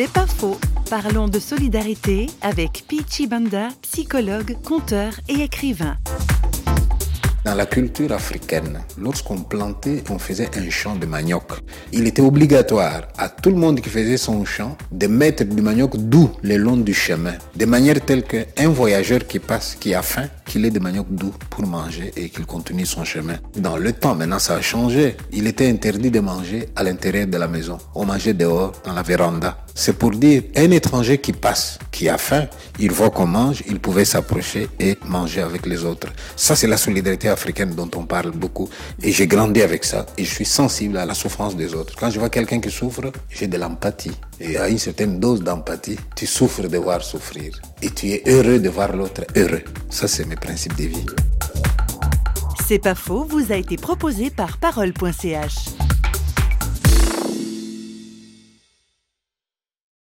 C'est pas faux. Parlons de solidarité avec Pichi Banda, psychologue, conteur et écrivain. Dans la culture africaine, lorsqu'on plantait, on faisait un champ de manioc. Il était obligatoire à tout le monde qui faisait son champ de mettre du manioc doux le long du chemin, de manière telle qu'un voyageur qui passe, qui a faim, qu'il ait des manioc doux pour manger et qu'il continue son chemin. Dans le temps, maintenant, ça a changé. Il était interdit de manger à l'intérieur de la maison. On mangeait dehors, dans la véranda. C'est pour dire, un étranger qui passe, qui a faim, il voit qu'on mange, il pouvait s'approcher et manger avec les autres. Ça, c'est la solidarité africaine dont on parle beaucoup. Et j'ai grandi avec ça. Et je suis sensible à la souffrance des autres. Quand je vois quelqu'un qui souffre, j'ai de l'empathie. Et à une certaine dose d'empathie, tu souffres de voir souffrir. Et tu es heureux de voir l'autre heureux. Ça, c'est mes principes de vie. C'est pas faux, vous a été proposé par parole.ch.